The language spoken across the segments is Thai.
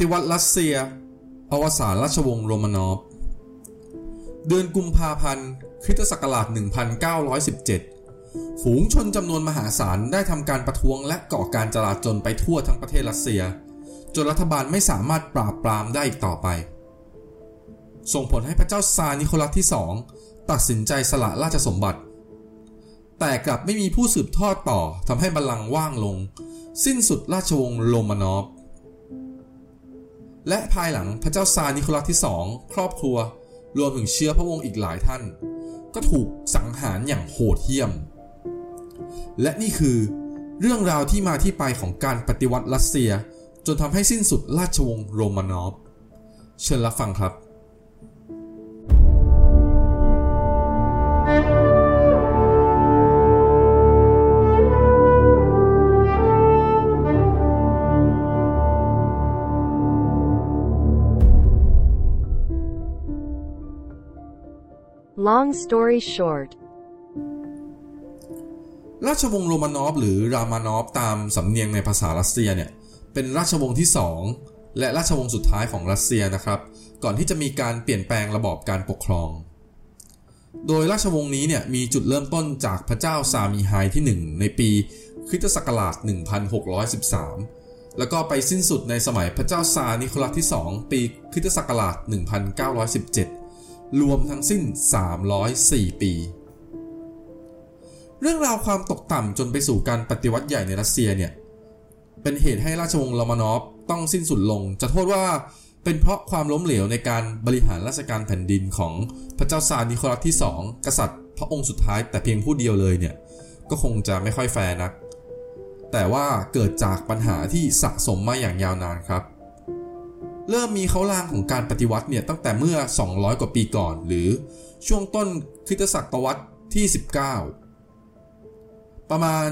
ฏิวัติรัสเซีย อวสานราชวงศ์โรมานอฟ เดือนกุมภาพันธ์คริสตศักราช 1917 ฝูงชนจำนวนมหาศาลได้ทำการประท้วงและก่อการจลาจลไปทั่วทั้งประเทศรัสเซีย จนรัฐบาลไม่สามารถปราบปรามได้อีกต่อไป ส่งผลให้พระเจ้าซาร์นิโคลัสที่สองตัดสินใจสละราชสมบัติ แต่กลับไม่มีผู้สืบทอดต่อทำให้บัลลังก์ว่างลง สิ้นสุดราชวงศ์โรมานอฟ และภายหลังพระเจ้าซาร์นิโคลัสที่สองครอบครัว รวมถึงเชื้อพระวงศ์อีกหลายท่าน ก็ถูกสังหารอย่างโหดเหี้ยม และนี่คือเรื่องราวที่มาที่ไปของการปฏิวัติรัสเซีย จนทำให้สิ้นสุดราชวงศ์โรมานอฟ เชิญรับฟังครับ Long story short, ราชวงศ์โรมานอฟหรือรามานอฟตามสำเนียงในภาษารัสเซียเนี่ย เป็นราชวงศ์ที่ 2 และราชวงศ์สุดท้ายของรัสเซียนะครับ ก่อนที่จะมีการเปลี่ยนแปลงระบอบการปกครอง โดยราชวงศ์นี้เนี่ยมีจุดเริ่มต้นจากพระเจ้าซามีไฮที่ 1 ในปีคริสตศักราช 1613 แล้วก็ไปสิ้นสุดในสมัยพระเจ้าซานิโคลัสที่ 2 ปีคริสตศักราช 1917 รวมทั้งสิ้น 304 ปี เรื่องราวความตกต่ำจนไปสู่การปฏิวัติใหญ่ในรัสเซียเนี่ย เป็นเหตุให้ราชวงศ์โรมานอฟต้องสิ้นสุดลง จะโทษว่าเป็นเพราะความล้มเหลวในการบริหารราชการแผ่นดินของพระเจ้าซาร์นิโคลัสที่ 2 กษัตริย์พระองค์สุดท้ายแต่เพียงผู้เดียวเลยเนี่ย ก็คงจะไม่ค่อยแฟร์นัก แต่ว่าเกิดจากปัญหาที่สะสมมาอย่างยาวนานครับ เริ่มมีเค้าลางของการปฏิวัติเนี่ยตั้งแต่เมื่อ 200 กว่าปีก่อน หรือช่วงต้นคริสตศักราชที่ 19 ประมาณ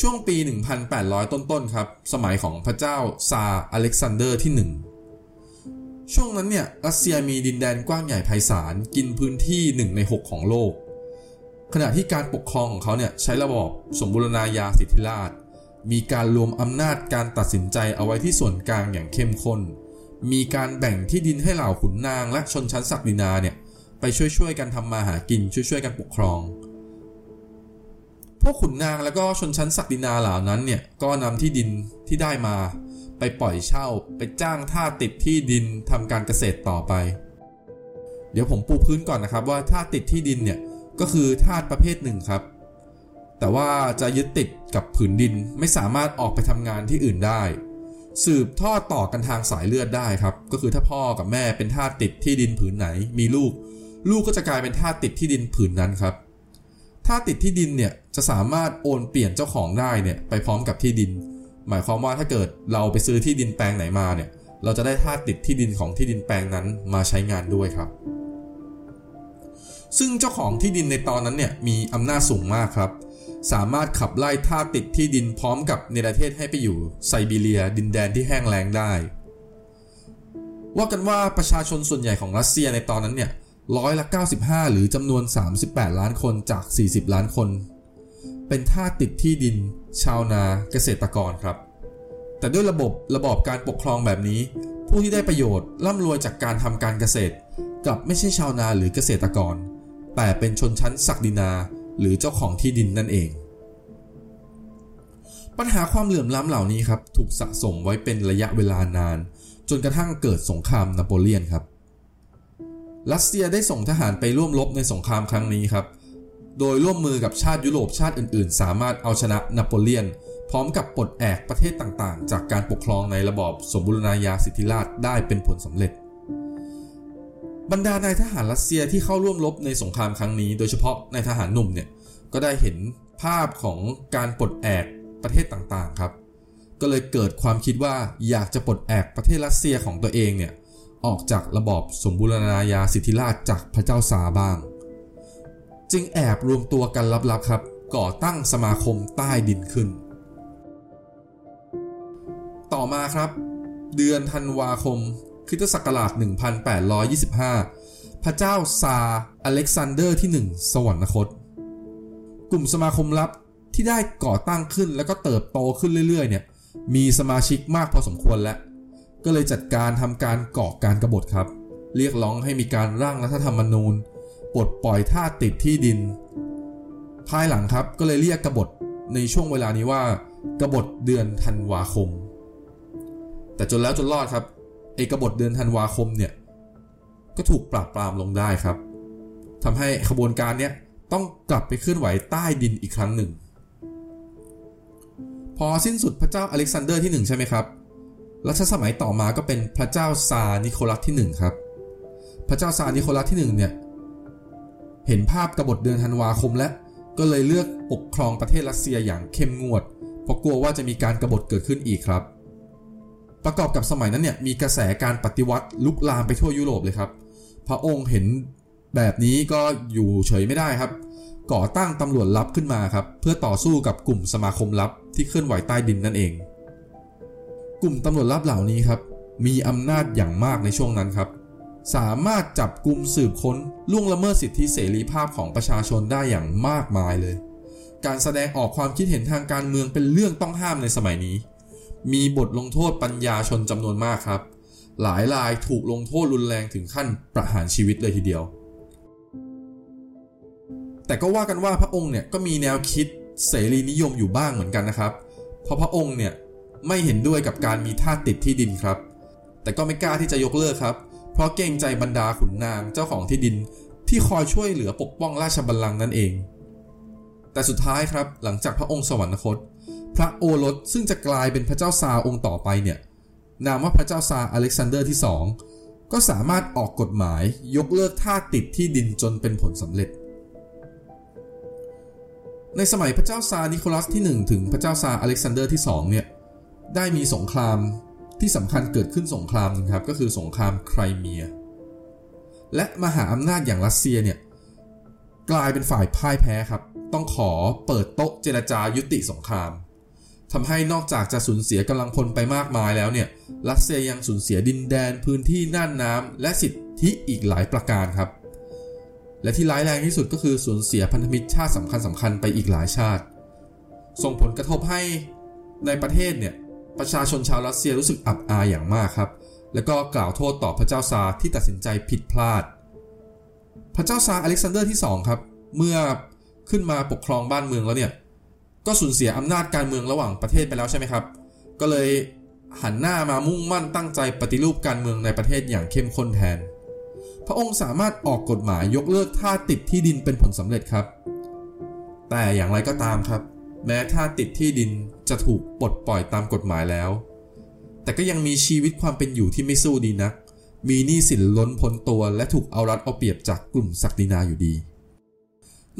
ช่วงปี 1,800 ต้นๆ ครับ สมัยของพระเจ้าซาร์อเล็กซานเดอร์ที่ 1 ช่วงนั้นเนี่ยรัสเซียมีดินแดนกว้างใหญ่ไพศาล กินพื้นที่ 1 ใน 6 ของโลก ขณะที่การปกครองของเขาเนี่ยใช้ระบอบสมบูรณาญาสิทธิราช มีการรวมอำนาจการตัดสินใจเอาไว้ที่ส่วนกลางอย่างเข้มข้น มีการแบ่งที่ดินให้เหล่าขุนนางและชนชั้นศักดินาเนี่ยไปช่วยๆกันทำมาหากินช่วยๆกันปกครอง พวกขุนนางแล้วก็ชนชั้นศักดินาเหล่านั้นเนี่ยก็นำที่ดินที่ได้มา ไปปล่อยเช่าไปจ้างท่าติดที่ดินทำการเกษตรต่อไป เดี๋ยวผมปูพื้นก่อนนะครับว่าท่าติดที่ดินเนี่ยก็คือทาสประเภทหนึ่งครับ แต่ว่าจะยึดติดกับผืนดินไม่สามารถออกไปทำงานที่อื่นได้ สืบทอดต่อกันทางสายเลือดได้ครับ ก็คือถ้าพ่อกับแม่เป็นทาสติดที่ดินผืนไหน มีลูก ลูกก็จะกลายเป็นทาสติดที่ดินผืนนั้นครับทาสติดที่ดินเนี่ยจะสามารถโอนเปลี่ยนเจ้าของได้เนี่ยไปพร้อมกับที่ดิน หมายความว่าถ้าเกิดเราไปซื้อที่ดินแปลงไหนมาเนี่ยเราจะได้ทาสติดที่ดินของที่ดินแปลงนั้นมาใช้งานด้วยครับ ซึ่งเจ้าของที่ดินในตอนนั้นเนี่ยมีอำนาจสูงมากครับ สามารถขับไล่ทาสติดที่ดินพร้อมกับเนรเทศให้ไปอยู่ไซบีเรีย ดินแดนที่แห้งแล้งได้ ว่ากันว่าประชาชนส่วนใหญ่ของรัสเซียในตอนนั้นเนี่ยร้อยละ 95 หรือจำนวน 38 ล้านคนจาก 40 ล้านคน เป็นทาสติดที่ดิน ชาวนาเกษตรกรครับ แต่ด้วยระบบระบอบการปกครองแบบนี้ ผู้ที่ได้ประโยชน์ร่ำรวยจากการทำการเกษตร กลับไม่ใช่ชาวนาหรือเกษตรกร แต่เป็นชนชั้นศักดินา หรือเจ้าของที่ดินนั่นเอง ปัญหาความเหลื่อมล้ำเหล่านี้ครับถูกสะสมไว้เป็นระยะเวลานาน จนกระทั่งเกิดสงครามนโปเลียนครับ รัสเซียได้ส่งทหารไปร่วมรบในสงครามครั้งนี้ครับ โดยร่วมมือกับชาติยุโรปชาติอื่น ๆ สามารถเอาชนะนโปเลียน พร้อมกับปลดแอกประเทศต่างๆ จากการปกครองในระบอบสมบูรณาญาสิทธิราชได้เป็นผลสำเร็จ บรรดานายทหารรัสเซียที่เข้าร่วมรบในสงครามครั้งนี้ โดยเฉพาะนายทหารหนุ่มเนี่ยก็ได้เห็นภาพของการปลดแอกประเทศต่างๆครับ ก็เลยเกิดความคิดว่าอยากจะปลดแอกประเทศรัสเซียของตัวเองเนี่ยออกจากระบอบสมบูรณาญาสิทธิราชจากพระเจ้าซาบ้าง จึงแอบรวมตัวกันลับๆครับ ก่อตั้งสมาคมใต้ดินขึ้น ต่อมาครับ เดือนธันวาคม คริสตศักราช 1825 พระเจ้าซาอเล็กซานเดอร์ที่ 1 สวรรคต กลุ่มสมาคมลับที่ได้ก่อตั้งขึ้นแล้วก็เติบโตขึ้นเรื่อยๆ เนี่ย มีสมาชิกมากพอสมควรแล้ว ก็เลยจัดการทำการก่อการกรบฏครับ เรียกร้องให้มีการร่างรัฐธรรมนูญปลดปล่อยทาสติดที่ดิน ภายหลังครับก็เลยเรียกกบฏในช่วงเวลานี้ว่ากบฏเดือนธันวาคม แต่จนแล้วจนรอดครับ เอกบฏเดือนธันวาคมเนี่ย ก็ถูกปราบปรามลงได้ครับทำให้ขบวนการเนี้ยต้องกลับไปเคลื่อนไหวใต้ดินอีกครั้งหนึ่ง พอสิ้นสุดพระเจ้าอเล็กซานเดอร์ที่ 1 ใช่ไหมครับ รัชสมัยต่อมาก็เป็นพระเจ้าซานิโคลัสที่ 1 ครับ พระเจ้าซานิโคลัสที่1เนี่ยเห็นภาพกบฏเดือนธันวาคมและก็เลยเลือกปกครองประเทศรัสเซียอย่างเข้มงวด เพราะกลัวว่าจะมีการกรบฏเกิดขึ้นอีกครับ ประกอบกับสมัยนั้นเนี่ยมีกระแสการปฏิวัติลุกลามไปทั่วยุโรปเลยครับ พระองค์เห็นแบบนี้ก็อยู่เฉยไม่ได้ครับ ก่อตั้งตำรวจลับขึ้นมาครับ เพื่อต่อสู้กับกลุ่มสมาคมลับที่เคลื่อนไหวใต้ดินนั่นเอง กลุ่มตำรวจลับเหล่านี้ครับ มีอำนาจอย่างมากในช่วงนั้นครับ สามารถจับกลุ่มสืบค้นล่วงละเมิดสิทธิเสรีภาพของประชาชนได้อย่างมากมายเลย การแสดงออกความคิดเห็นทางการเมืองเป็นเรื่องต้องห้ามในสมัยนี้ มีบทลงโทษปัญญาชนจำนวนมากครับ หลายรายถูกลงโทษรุนแรงถึงขั้นประหารชีวิตเลยทีเดียว แต่ก็ว่ากันว่าพระองค์เนี่ยก็มีแนวคิดเสรีนิยมอยู่บ้างเหมือนกันนะครับ เพราะพระองค์เนี่ยไม่เห็นด้วยกับการมีท่าติดที่ดินครับ แต่ก็ไม่กล้าที่จะยกเลิกครับ เพราะเกรงใจบรรดาขุนนางเจ้าของที่ดิน ที่คอยช่วยเหลือปกป้องราชบัลลังก์นั่นเอง แต่สุดท้ายครับหลังจากพระองค์สวรรคต พระโอรสซึ่งจะกลายเป็นพระเจ้าซาองค์ต่อไปเนี่ยนามว่าพระเจ้าซาอเล็กซานเดอร์ที่2ก็สามารถออกกฎหมายยกเลิกท่าติดที่ดินจนเป็นผลสำเร็จ ในสมัยพระเจ้าซาร์นิโคลัสที่ 1 ถึงพระเจ้าซาร์อเล็กซานเดอร์ที่2เนี่ยได้มีสงครามที่สำคัญเกิดขึ้นสงครามนึงครับก็คือสงครามไครเมีย และมหาอำนาจอย่างรัสเซียเนี่ยกลายเป็นฝ่ายพ่ายแพ้ครับ ต้องขอเปิดโต๊ะเจรจายุติสงคราม ทำให้นอกจากจะสูญเสียกำลังพลไปมากมายแล้วเนี่ยรัสเซียยังสูญเสียดินแดนพื้นที่น่านน้ำและสิทธิอีกหลายประการครับ และที่ร้ายแรงที่สุดก็คือสูญเสียพันธมิตรชาติสำคัญสำคัญไปอีกหลายชาติ ส่งผลกระทบให้ในประเทศเนี่ยประชาชนชาวรัสเซียรู้สึกอับอายอย่างมากครับ แล้วก็กล่าวโทษต่อพระเจ้าซาร์ที่ตัดสินใจผิดพลาด พระเจ้าซาร์อเล็กซานเดอร์ที่2ครับเมื่อขึ้นมาปกครองบ้านเมืองแล้วเนี่ย ก็สูญเสียอำนาจการเมืองระหว่างประเทศไปแล้วใช่ไหมครับ ก็เลยหันหน้ามามุ่งมั่นตั้งใจปฏิรูปการเมืองในประเทศอย่างเข้มข้นแทน พระองค์สามารถออกกฎหมายยกเลิกท่าติดที่ดินเป็นผลสำเร็จครับ แต่อย่างไรก็ตามครับ แม้ถ้าติดที่ดินจะถูกปลดปล่อยตามกฎหมายแล้ว แต่ก็ยังมีชีวิตความเป็นอยู่ที่ไม่สู้ดีนัก มีหนี้สินล้นพ้นตัวและถูกเอารัดเอาเปรียบจากกลุ่มศักดินาอยู่ดี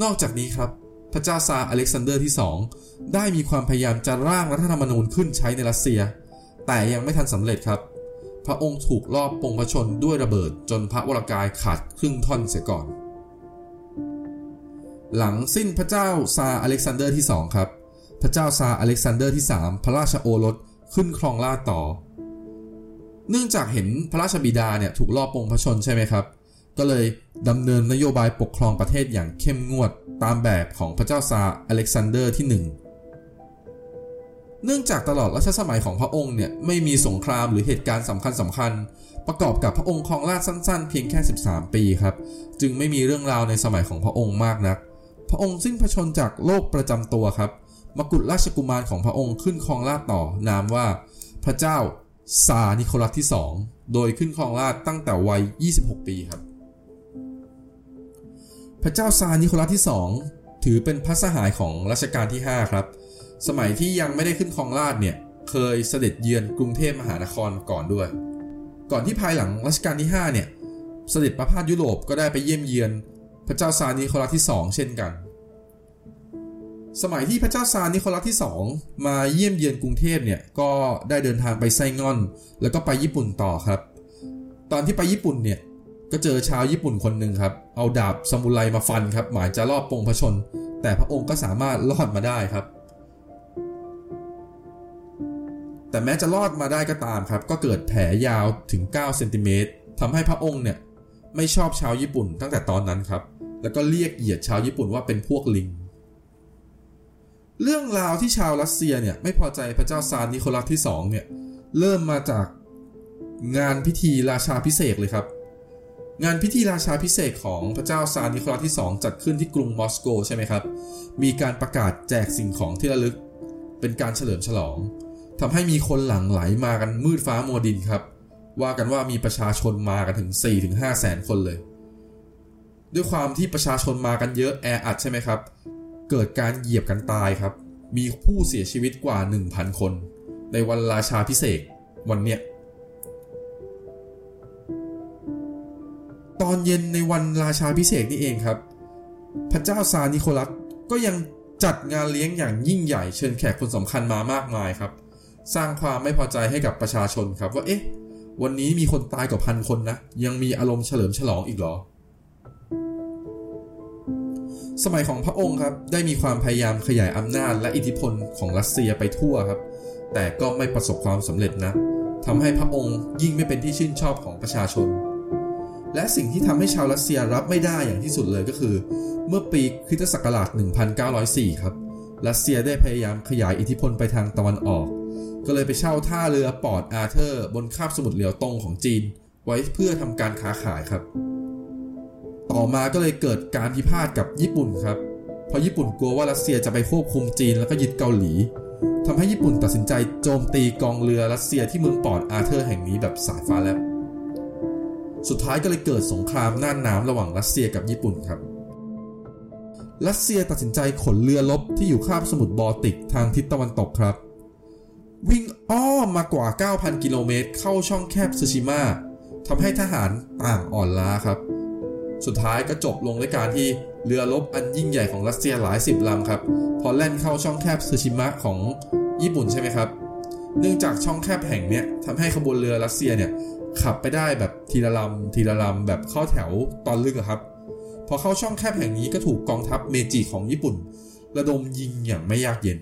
นอกจากนี้ครับ ระเจ้าซาอเล็กซานเดอร์ที่ 2 ได้มีความพยายามจะร่างรัฐธรรมนูญขึ้นใช้ในรัสเซีย แต่ยังไม่ทันสำเร็จครับ พระองค์ถูกลอบปลงพระชนม์ด้วยระเบิดจนพระวรกายขาดครึ่งท่อนเสียก่อน หลังสิ้นพระเจ้าซาร์อเล็กซานเดอร์ที่ 2 ครับ พระเจ้าซาร์อเล็กซานเดอร์ที่ 3 พระราชโอรสขึ้นครองราชย์ต่อ เนื่องจากเห็นพระราชบิดาเนี่ยถูกลอบปลงพระชนม์ใช่ไหมครับ ก็เลยดำเนินนโยบายปกครองประเทศอย่างเข้มงวด ตามแบบของพระเจ้าซาร์อเล็กซานเดอร์ที่ 1 เนื่องจากตลอดรัชสมัยของพระองค์เนี่ยไม่มีสงครามหรือเหตุการณ์สำคัญสำคัญ ประกอบกับพระองค์ครองราชย์สั้นๆ เพียงแค่ 13 ปีครับ จึงไม่มีเรื่องราวในสมัยของพระองค์มากนัก พระองค์สิ้นพระชนจากโรคประจำตัวครับ มกุฎราชกุมารของพระองค์ขึ้นครองราชย์ต่อนามว่า พระเจ้าซาร์นิโคลัสที่ 2 โดยขึ้นครองราชย์ตั้งแต่วัย 26 ปีครับ ระเจ้าซานิโคลัสที่ 2 ถือเป็นพระสหายของรัชกาลที่ 5 ครับ สมัยที่ยังไม่ได้ขึ้นครองราชเนี่ย เคยเสด็จเยือนกรุงเทพมหานครก่อนด้วย ก่อนที่ภายหลังรัชกาลที่ 5 เนี่ย เสด็จประพาสยุโรปก็ได้ไปเยี่ยมเยือน พระเจ้าซานิโคลัสที่ 2 เช่นกัน สมัยที่พระเจ้าซานิโคลัสที่ 2 มาเยี่ยมเยือนกรุงเทพเนี่ย ก็ได้เดินทางไปไซงอน แล้วก็ไปญี่ปุ่นต่อครับ ตอนที่ไปญี่ปุ่นเนี่ย ก็เจอชาวญี่ปุ่นคนหนึ่งครับ เอาดาบซามูไรมาฟันครับ หมายจะรอบปงพระชน แต่พระองค์ก็สามารถรอดมาได้ครับ แต่แม้จะรอดมาได้ก็ตามครับ ก็เกิดแผลยาวถึง 9 เซนติเมตรทำให้พระองค์เนี่ย ไม่ชอบชาวญี่ปุ่นตั้งแต่ตอนนั้นครับ แล้วก็เรียกเหยียดชาวญี่ปุ่นว่าเป็นพวกลิง เรื่องราวที่ชาวรัสเซียเนี่ยไม่พอใจพระเจ้าซาร์นิโคลัสที่2เนี่ย เริ่มมาจากงานพิธีราชาพิเศษเลยครับ งานพิธีราชาพิเศษของพระเจ้าซาร์นิโคลัสที่ 2 จัดขึ้นที่กรุงมอสโกใช่ไหมครับ มีการประกาศแจกสิ่งของที่ระลึก เป็นการเฉลิมฉลองทำให้มีคนหลั่งไหลมากันมืดฟ้ามัวดินครับ ว่ากันว่ามีประชาชนมากันถึง 4-5แสนคนเลย ด้วยความที่ประชาชนมากันเยอะแออัดใช่ไหมครับ เกิดการเหยียบกันตายครับ มีผู้เสียชีวิตกว่า 1,000 คน ในวันราชาพิเศษวันเนี้ย ตอนเย็นในวันราชาพิเศษนี่เองครับ พระเจ้าซานิโคลัสก็ยังจัดงานเลี้ยงอย่างยิ่งใหญ่เชิญแขกคนสำคัญมามากมายครับ สร้างความไม่พอใจให้กับประชาชนครับว่าเอ๊ะ วันนี้มีคนตายกว่าพันคนนะ ยังมีอารมณ์เฉลิมฉลองอีกเหรอ สมัยของพระองค์ครับ ได้มีความพยายามขยายอำนาจและอิทธิพลของรัสเซียไปทั่วครับ แต่ก็ไม่ประสบความสำเร็จนะทำให้พระองค์ยิ่งไม่เป็นที่ชื่นชอบของประชาชน และสิ่งที่ทำให้ชาวรัสเซียรับไม่ได้อย่างที่สุดเลยก็คือ เมื่อปีคริสต์ศักราช 1904 ครับ รัสเซียได้พยายามขยายอิทธิพลไปทางตะวันออก ก็เลยไปเช่าท่าเรือปอร์ตอาร์เธอร์ บนคาบสมุทรเหลียวตงของจีน ไว้เพื่อทำการค้าขายครับ ต่อมาก็เลยเกิดการพิพาทกับญี่ปุ่นครับ เพราะญี่ปุ่นกลัวว่ารัสเซียจะไปควบคุมจีนแล้วก็ยึดเกาหลีทำให้ญี่ปุ่นตัดสินใจโจมตีกองเรือรัสเซียที่เมืองปอร์ตอาร์เธอร์แห่งนี้แบบสายฟ้าแลบ สุดท้ายก็เลยเกิดสงครามน่านน้ำระหว่างรัสเซียกับญี่ปุ่นครับ รัสเซียตัดสินใจขนเรือรบที่อยู่คาบสมุทรบอลติกทางทิศตะวันตกครับ วิ่งอ้อมมากว่า 9,000 กิโลเมตร เข้าช่องแคบซูชิมะทำให้ทหารต่างอ่อนล้าครับ สุดท้ายก็จบลงด้วยการที่เรือรบอันยิ่งใหญ่ของรัสเซียหลายสิบลำครับ พอแล่นเข้าช่องแคบซูชิมะของญี่ปุ่นใช่ไหมครับ เนื่องจากช่องแคบแห่งเนี้ยทำให้ขบวนเรือรัสเซียเนี่ยขับไปได้แบบทีละลำทีละลำแบบเข้าแถวตอนลึกครับ พอเข้าช่องแคบแห่งนี้ก็ถูกกองทัพเมจิของญี่ปุ่น ระดมยิงอย่างไม่ยากเย็น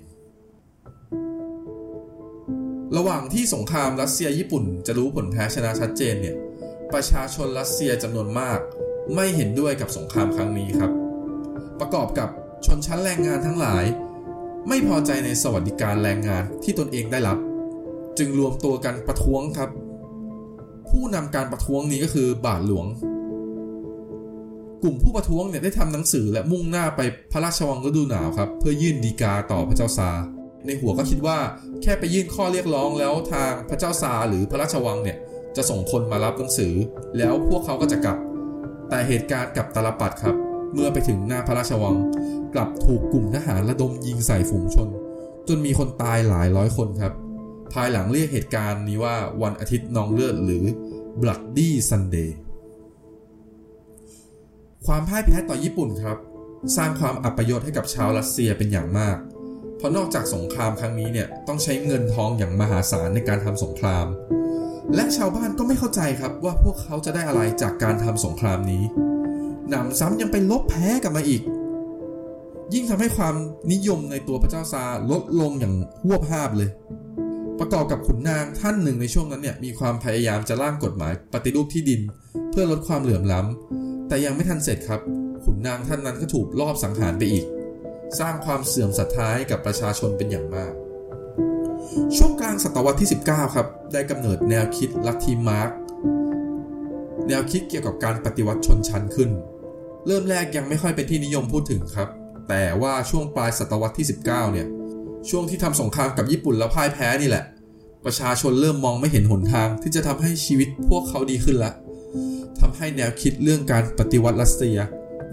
ระหว่างที่สงครามรัสเซียญี่ปุ่นจะรู้ผลแพ้ชนะชัดเจนเนี่ยประชาชนรัสเซียจำนวนมาก ไม่เห็นด้วยกับสงครามครั้งนี้ครับ ประกอบกับชนชั้นแรงงานทั้งหลาย ไม่พอใจในสวัสดิการแรงงานที่ตนเองได้รับ จึงรวมตัวกันประท้วงครับ ผู้นำการประท้วงนี้ก็คือบาทหลวง กลุ่มผู้ประท้วงเนี่ยได้ทำหนังสือและมุ่งหน้าไปพระราชวังฤดูหนาวครับ เพื่อยื่นดีกาต่อพระเจ้าซา ในหัวก็คิดว่าแค่ไปยื่นข้อเรียกร้องแล้วทางพระเจ้าซาหรือพระราชวังเนี่ยจะส่งคนมารับหนังสือ แล้วพวกเขาก็จะกลับ แต่เหตุการณ์กับตาลปัดครับ เมื่อไปถึงหน้าพระราชวัง กลับถูกกลุ่มทหารระดมยิงใส่ฝูงชน จนมีคนตายหลายร้อยคนครับ ภายหลังเรียกเหตุการณ์นี้ว่าวันอาทิตย์นองเลือดหรือ Bloody Sunday ความพ่ายแพ้ต่อญี่ปุ่นครับ สร้างความอัปยศให้กับชาวรัสเซียเป็นอย่างมาก เพราะนอกจากสงครามครั้งนี้เนี่ยต้องใช้เงินทองอย่างมหาศาลในการทำสงคราม และชาวบ้านก็ไม่เข้าใจครับว่าพวกเขาจะได้อะไรจากการทำสงครามนี้หนำซ้ำยังไปลบแพ้กลับมาอีก ยิ่งทำให้ความนิยมในตัวพระเจ้าซาลดลงอย่างหวบภาพเลย ประกอบกับขุนนางท่านหนึ่งในช่วงนั้นเนี่ยมีความพยายามจะร่างกฎหมายปฏิรูปที่ดิน เพื่อลดความเหลื่อมล้ำแต่ยังไม่ทันเสร็จครับ ขุนนางท่านนั้นก็ถูกลอบสังหารไปอีก สร้างความเสื่อมศรัทธาให้กับประชาชนเป็นอย่างมาก ช่วงกลางศตวรรษที่ 19 ครับ ได้กำเนิดแนวคิดลัทธิมาร์กแนวคิดเกี่ยวกับการปฏิวัติชนชั้นขึ้น เริ่มแรกยังไม่ค่อยเป็นที่นิยมพูดถึงครับ แต่ว่าช่วงปลายศตวรรษที่ 19 เนี่ย ช่วงที่ทำสงครามกับญี่ปุ่นแล้วพ่ายแพ้นี่แหละ ประชาชนเริ่มมองไม่เห็นหนทางที่จะทำให้ชีวิตพวกเขาดีขึ้นละทำให้แนวคิดเรื่องการปฏิวัติรัสเซีย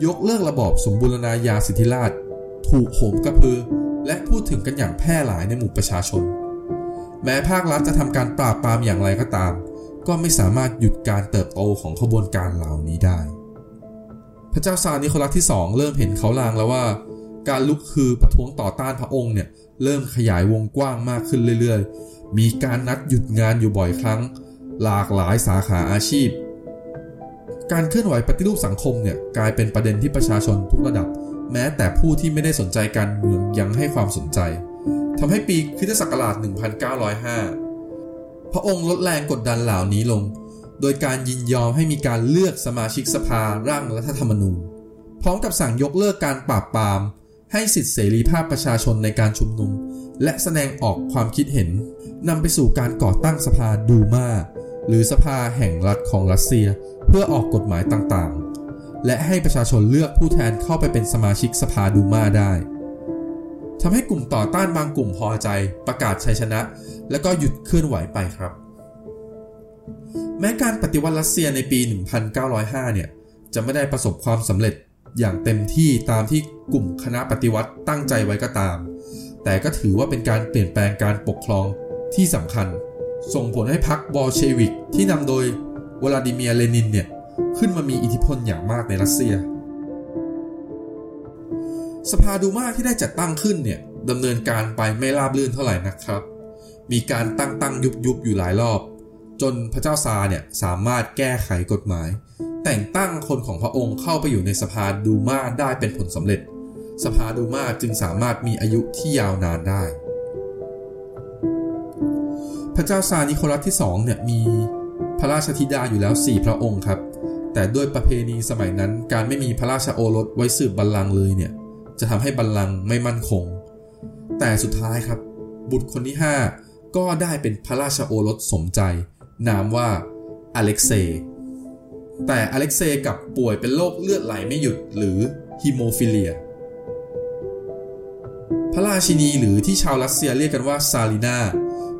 ยกเลิกระบอบสมบูรณาญาสิทธิราชถูกโหมกระพือ และพูดถึงกันอย่างแพร่หลายในหมู่ประชาชน แม้ภาครัฐจะทำการปราบปรามอย่างไรก็ตาม ก็ไม่สามารถหยุดการเติบโตของขบวนการเหล่านี้ได้ พระเจ้าซาร์นิโคลัสที่ 2 เริ่มเห็นเขาลางแล้วว่า การลุกคือประท้วงต่อต้านพระองค์เนี่ย เริ่มขยายวงกว้างมากขึ้นเรื่อยๆ มีการนัดหยุดงานอยู่บ่อยครั้ง หลากหลายสาขาอาชีพ การเคลื่อนไหวปฏิรูปสังคมเนี่ยกลายเป็นประเด็นที่ประชาชนทุกระดับ แม้แต่ผู้ที่ไม่ได้สนใจการเมืองยังให้ความสนใจทำให้ปีคริสตศักราช 1905 พระองค์ลดแรงกดดันเหล่านี้ลง โดยการยินยอมให้มีการเลือกสมาชิกสภาร่างรัฐธรรมนูญ พร้อมกับสั่งยกเลิกการปราบปราม ให้สิทธิเสรีภาพประชาชนในการชุมนุม และแสดงออกความคิดเห็นนำไปสู่การก่อตั้งสภาดูมาหรือสภาแห่งรัฐของรัสเซีย เพื่อออกกฎหมายต่างๆ และให้ประชาชนเลือกผู้แทนเข้าไปเป็นสมาชิกสภาดูมาได้ทำให้กลุ่มต่อต้านบางกลุ่มพอใจประกาศชัยชนะ แล้วก็หยุดเคลื่อนไหวไปครับ แม้การปฏิวัติรัสเซียในปี 1905 เนี่ย จะไม่ได้ประสบความสำเร็จอย่างเต็มที่ตามที่ กลุ่มคณะปฏิวัติตั้งใจไว้ก็ตาม แต่ก็ถือว่าเป็นการเปลี่ยนแปลงการปกครองที่สำคัญ ส่งผลให้พรรคบอลเชวิกที่นำโดยวลาดิเมียร์เลนินเนี่ย ขึ้นมามีอิทธิพลอย่างมากในรัสเซีย สภาดูมาที่ได้จัดตั้งขึ้นเนี่ยดำเนินการไปไม่ราบรื่นเท่าไหร่นะครับ มีการตั้งตั้งยุบยุบอยู่หลายรอบ จนพระเจ้าซาเนี่ยสามารถแก้ไขกฎหมาย แต่งตั้งคนของพระองค์เข้าไปอยู่ในสภาดูมาได้เป็นผลสำเร็จ สภาดูมาจึงสามารถมีอายุที่ยาวนานได้ พระเจ้าซานิโคลัสที่2เนี่ยมีพระราชธิดาอยู่แล้ว 4 พระองค์ครับ แต่ด้วยประเพณีสมัยนั้นการไม่มีพระราชโอรสไว้สืบบัลลังก์เลยเนี่ยจะทำให้บัลลังก์ไม่มั่นคง แต่สุดท้ายครับ บุตรคนที่ 5 ก็ได้เป็นพระราชโอรสสมใจ นามว่าอเล็กเซย์แต่อเล็กเซย์กลับป่วยเป็นโรคเลือดไหลไม่หยุดหรือฮิโมฟิเลีย พระราชินีหรือที่ชาวรัสเซียเรียกกันว่าซารีนา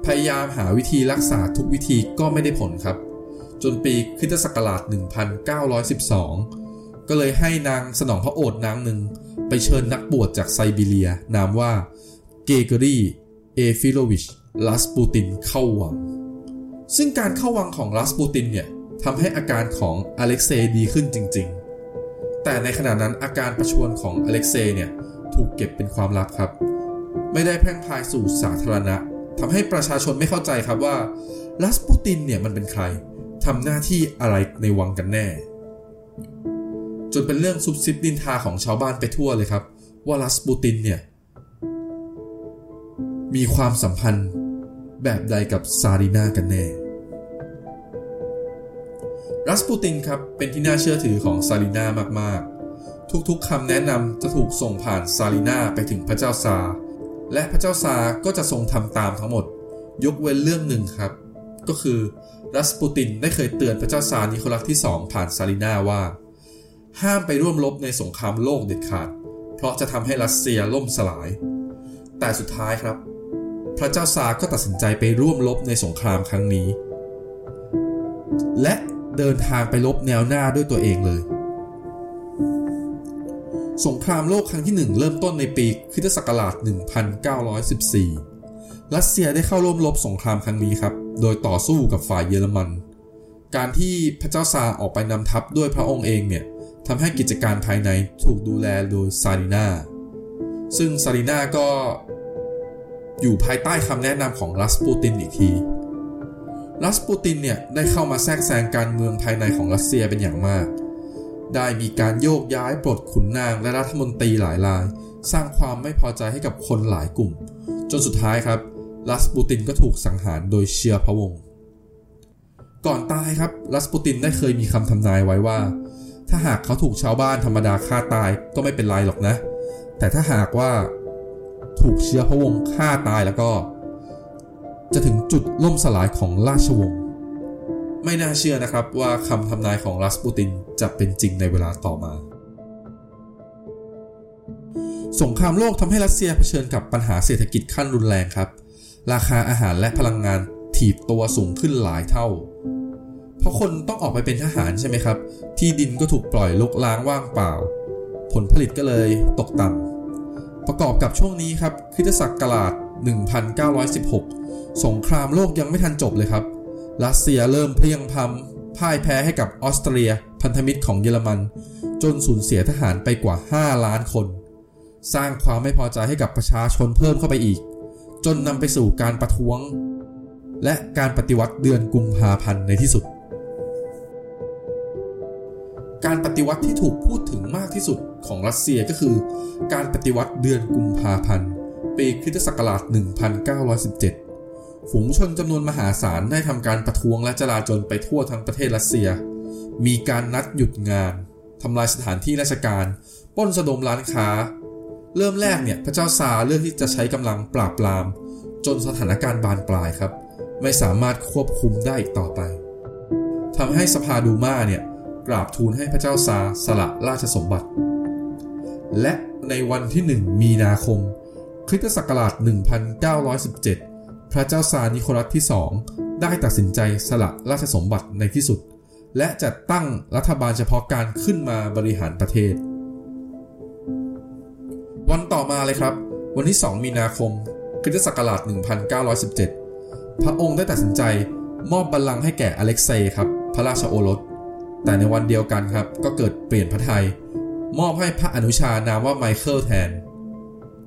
พยายามหาวิธีรักษาทุกวิธีก็ไม่ได้ผลครับ จนปีคริสต์ศักราช 1912 ก็เลยให้นางสนองพระโอษฐ์นางหนึ่ง ไปเชิญนักบวชจากไซบีเรีย นามว่าเกรกอรีเยฟิโมวิชรัสปูตินเข้าวัง ซึ่งการเข้าวังของรัสปูตินเนี่ยทำให้อาการของอเล็กเซย์ดีขึ้นจริง ๆ แต่ในขณะนั้นอาการประชวรของอเล็กเซย์เนี่ย ถูกเก็บเป็นความลับครับ ไม่ได้แพร่งพรายสู่สาธารณะทำให้ประชาชนไม่เข้าใจครับว่ารัสปูตินเนี่ยมันเป็นใครทำหน้าที่อะไรในวังกันแน่ จนเป็นเรื่องซุบซิบนินทาของชาวบ้านไปทั่วเลยครับ ว่ารัสปูตินเนี่ยมีความสัมพันธ์แบบใดกับซารีนากันแน่รัสปูตินครับเป็นที่น่าเชื่อถือของซารีนามาก ทุกๆคำแนะนำจะถูกส่งผ่านซารีนาไปถึงพระเจ้าซาร์ และพระเจ้าซาก็จะทรงทำตามทั้งหมด ยกเว้นเรื่องหนึ่งครับ ก็คือรัสปูตินได้เคยเตือนพระเจ้าซานิโคลัสที่ 2 ผ่านซารีนาว่า ห้ามไปร่วมรบในสงครามโลกเด็ดขาด เพราะจะทำให้รัสเซียล่มสลาย แต่สุดท้ายครับ พระเจ้าซาก็ตัดสินใจไปร่วมรบในสงครามครั้งนี้ และเดินทางไปลบแนวหน้าด้วยตัวเองเลย สงครามโลกครั้งที่ 1 เริ่มต้นในปีคริสตศักราช 1914 รัสเซียได้เข้าร่วมรบสงครามครั้งนี้ครับ โดยต่อสู้กับฝ่ายเยอรมัน การที่พระเจ้าซาออกไปนำทัพด้วยพระองค์เองเนี่ยทำให้กิจการภายในถูกดูแลโดยซารินาซึ่งซารินาก็อยู่ภายใต้คำแนะนำของรัสปูตินอีกที รัสปูตินเนี่ยได้เข้ามาแทรกแซงการเมืองภายในของรัสเซียเป็นอย่างมาก ได้มีการโยกย้ายปลดขุนนางและรัฐมนตรีหลายราย สร้างความไม่พอใจให้กับคนหลายกลุ่ม จนสุดท้ายครับรัสปูตินก็ถูกสังหารโดยเชียร์พระวงศ์ก่อนตายครับรัสปูตินได้เคยมีคำทำนายไว้ว่า ถ้าหากเขาถูกชาวบ้านธรรมดาฆ่าตายก็ไม่เป็นไรหรอกนะ แต่ถ้าหากว่าถูกเชื้อพระวงศ์ฆ่าตายแล้วก็ จะถึงจุดล่มสลายของราชวงศ์ ไม่น่าเชื่อนะครับว่าคำทำนายของรัสปูตินจะเป็นจริงในเวลาต่อมา สงครามโลกทำให้รัสเซียเผชิญกับปัญหาเศรษฐกิจขั้นรุนแรงครับ ราคาอาหารและพลังงานถีบตัวสูงขึ้นหลายเท่า เพราะคนต้องออกไปเป็นทหารใช่ไหมครับ ที่ดินก็ถูกปล่อยลกล้างว่างเปล่า ผลผลิตก็เลยตกต่ำประกอบกับช่วงนี้ครับคริสตศักราช1916 สงครามโลกยังไม่ทันจบเลยครับ รัสเซียเริ่มเพลียงพำพ่ายแพ้ให้กับออสเตรียพันธมิตรของเยอรมัน จนสูญเสียทหารไปกว่า 5 ล้านคน สร้างความไม่พอใจให้กับประชาชนเพิ่มเข้าไปอีก จนนำไปสู่การประท้วง และการปฏิวัติเดือนกุมภาพันธ์ในที่สุด การปฏิวัติที่ถูกพูดถึงมากที่สุดของรัสเซียก็คือ การปฏิวัติเดือนกุมภาพันธ์ปีคริสตศักราช1917 ฝูงชนจำนวนมหาศาลได้ทำการประท้วงและจลาจลไปทั่วทั้งประเทศรัสเซีย มีการนัดหยุดงานทำลายสถานที่ราชการป้นสะดมร้านค้า เริ่มแรกเนี่ยพระเจ้าซาเลือกที่จะใช้กำลังปราบปราม จนสถานการณ์บานปลายครับ ไม่สามารถควบคุมได้อีกต่อไปทำให้สภาดูมาเนี่ยกราบทูลให้พระเจ้าซาสละราชสมบัติ และในวันที่ 1 มีนาคม คริสตศักราช 1917 พระเจ้าซานิโคลัสที่ 2 ได้ตัดสินใจสละราชสมบัติในที่สุด และจัดตั้งรัฐบาลเฉพาะการขึ้นมาบริหารประเทศ วันต่อมาเลยครับ วันที่ 2 มีนาคมคริสตศักราช 1917 พระองค์ได้ตัดสินใจมอบบัลลังก์ให้แก่อเล็กเซย์ครับ พระราชโอรส แต่ในวันเดียวกันครับ ก็เกิดเปลี่ยนพระไทย มอบให้พระอนุชานามว่าไมเคิลแทน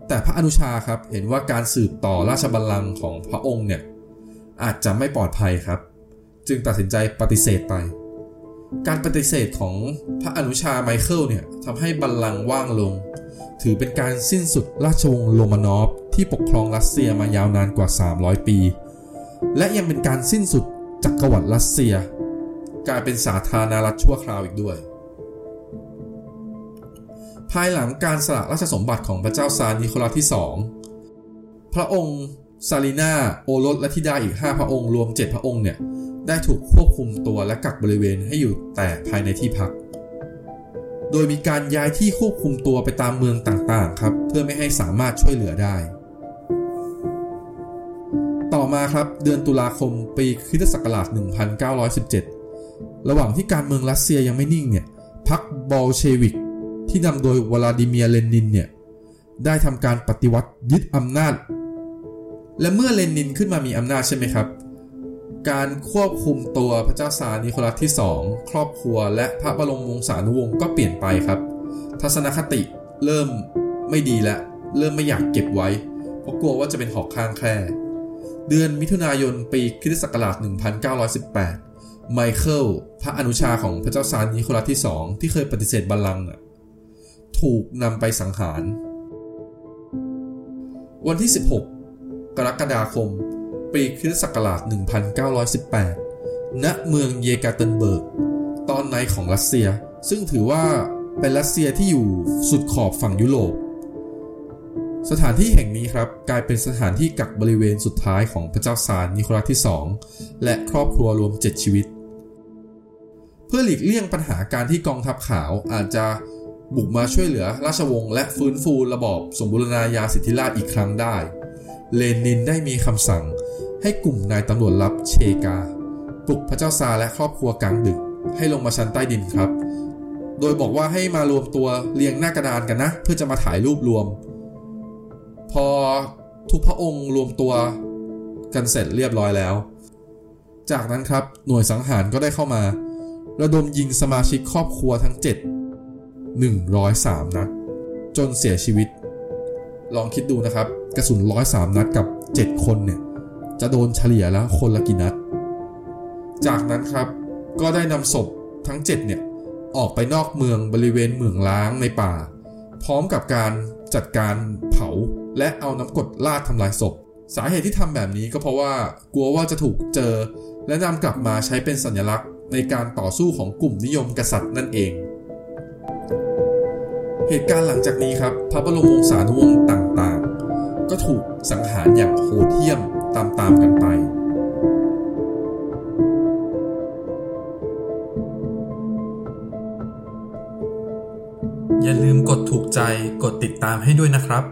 แต่พระอนุชาครับเห็นว่าการสืบต่อราชบัลลังก์ของพระองค์เนี่ยอาจจะไม่ปลอดภัยครับ จึงตัดสินใจปฏิเสธไป การปฏิเสธของพระอนุชาไมเคิลเนี่ยทำให้บัลลังก์ว่างลง ถือเป็นการสิ้นสุดราชวงศ์โรมานอฟที่ปกครองรัสเซียมายาวนานกว่า 300 ปี และยังเป็นการสิ้นสุดจักรวรรดิรัสเซีย กลายเป็นสาธารณรัฐชั่วคราวอีกด้วย ภายหลังการสละราชสมบัติของพระเจ้าซาร์นิโคลัสที่ 2 พระองค์ซาลีนาโอรสและธิดาอีก 5 พระองค์รวม 7 พระองค์เนี่ย ได้ถูกควบคุมตัวและกักบริเวณให้อยู่แต่ภายในที่พัก โดยมีการย้ายที่ควบคุมตัวไปตามเมืองต่างๆครับ เพื่อไม่ให้สามารถช่วยเหลือได้ ต่อมาครับเดือนตุลาคมปีคริสตศักราช 1917 ระหว่างที่การเมืองรัสเซียยังไม่นิ่งเนี่ยพรรคบอลเชวิก ที่นำโดยวลาดิเมียร์เลนินเนี่ยได้ทำการปฏิวัติยึดอำนาจ และเมื่อเลนินขึ้นมามีอำนาจใช่ไหมครับ การควบคุมตัวพระเจ้าซาร์นิโคลัสที่ 2 ครอบครัว และพระบรมวงศานุวงศ์ก็เปลี่ยนไปครับ ทัศนคติเริ่มไม่ดีแล้วเริ่มไม่อยากเก็บไว้ เพราะกลัวว่าจะเป็นหอกข้างแคร่เดือนมิถุนายนปีคริสต์ศักราช 1918 ไมเคิล พระอนุชาของพระเจ้าซาร์นิโคลัสที่ 2 ที่เคยปฏิเสธบัลลังก์ ถูกนำไปสังหาร วันที่ 16 กรกฎาคม ปีคริสต์ศักราช 1918 ณ เมืองเยคาเตรินเบิร์ก ตอนในของรัสเซีย ซึ่งถือว่าเป็นรัสเซียที่อยู่สุดขอบฝั่งยุโรป สถานที่แห่งนี้ครับกลายเป็นสถานที่กักบริเวณสุดท้ายของพระเจ้าซาร์นิโคลัสที่ 2 และครอบครัวรวม 7 ชีวิต เพื่อหลีกเลี่ยงปัญหาการที่กองทัพขาวอาจจะ บุกมาช่วยเหลือราชวงศ์และฟื้นฟูระบอบสมบูรณาญาสิทธิราชอีกครั้งได้ เลนินได้มีคำสั่ง ให้กลุ่มนายตำรวจลับเชกาปลุกพระเจ้าซาและครอบครัวกลางดึก ให้ลงมาชั้นใต้ดินครับ โดยบอกว่าให้มารวมตัวเรียงหน้ากระดานกันนะ เพื่อจะมาถ่ายรูปรวม พอทุกพระองค์รวมตัวกันเสร็จเรียบร้อยแล้ว จากนั้นครับหน่วยสังหารก็ได้เข้ามา ระดมยิงสมาชิกครอบครัวทั้ง 7 103 นัด จนเสียชีวิต ลองคิดดูนะครับ กระสุน 103 นัดกับ 7 คนเนี่ย จะโดนเฉลี่ยแล้วคนละกี่นัด จากนั้นครับก็ได้นำศพทั้ง 7 เนี่ย ออกไปนอกเมืองบริเวณเมืองล้างในป่า พร้อมกับการจัดการเผาและเอาน้ำกรดลาดทำลายศพ สาเหตุที่ทำแบบนี้ก็เพราะว่ากลัวว่าจะถูกเจอ และนำกลับมาใช้เป็นสัญลักษณ์ในการต่อสู้ของกลุ่มนิยมกษัตริย์นั่นเอง เหตุการณ์หลังจากนี้ครับ พระบรมวงศานุวงศ์ต่างๆ ก็ถูกสังหารอย่างโหดเหี้ยมตามๆกันไป อย่าลืมกดถูกใจกดติดตามให้ด้วยนะครับ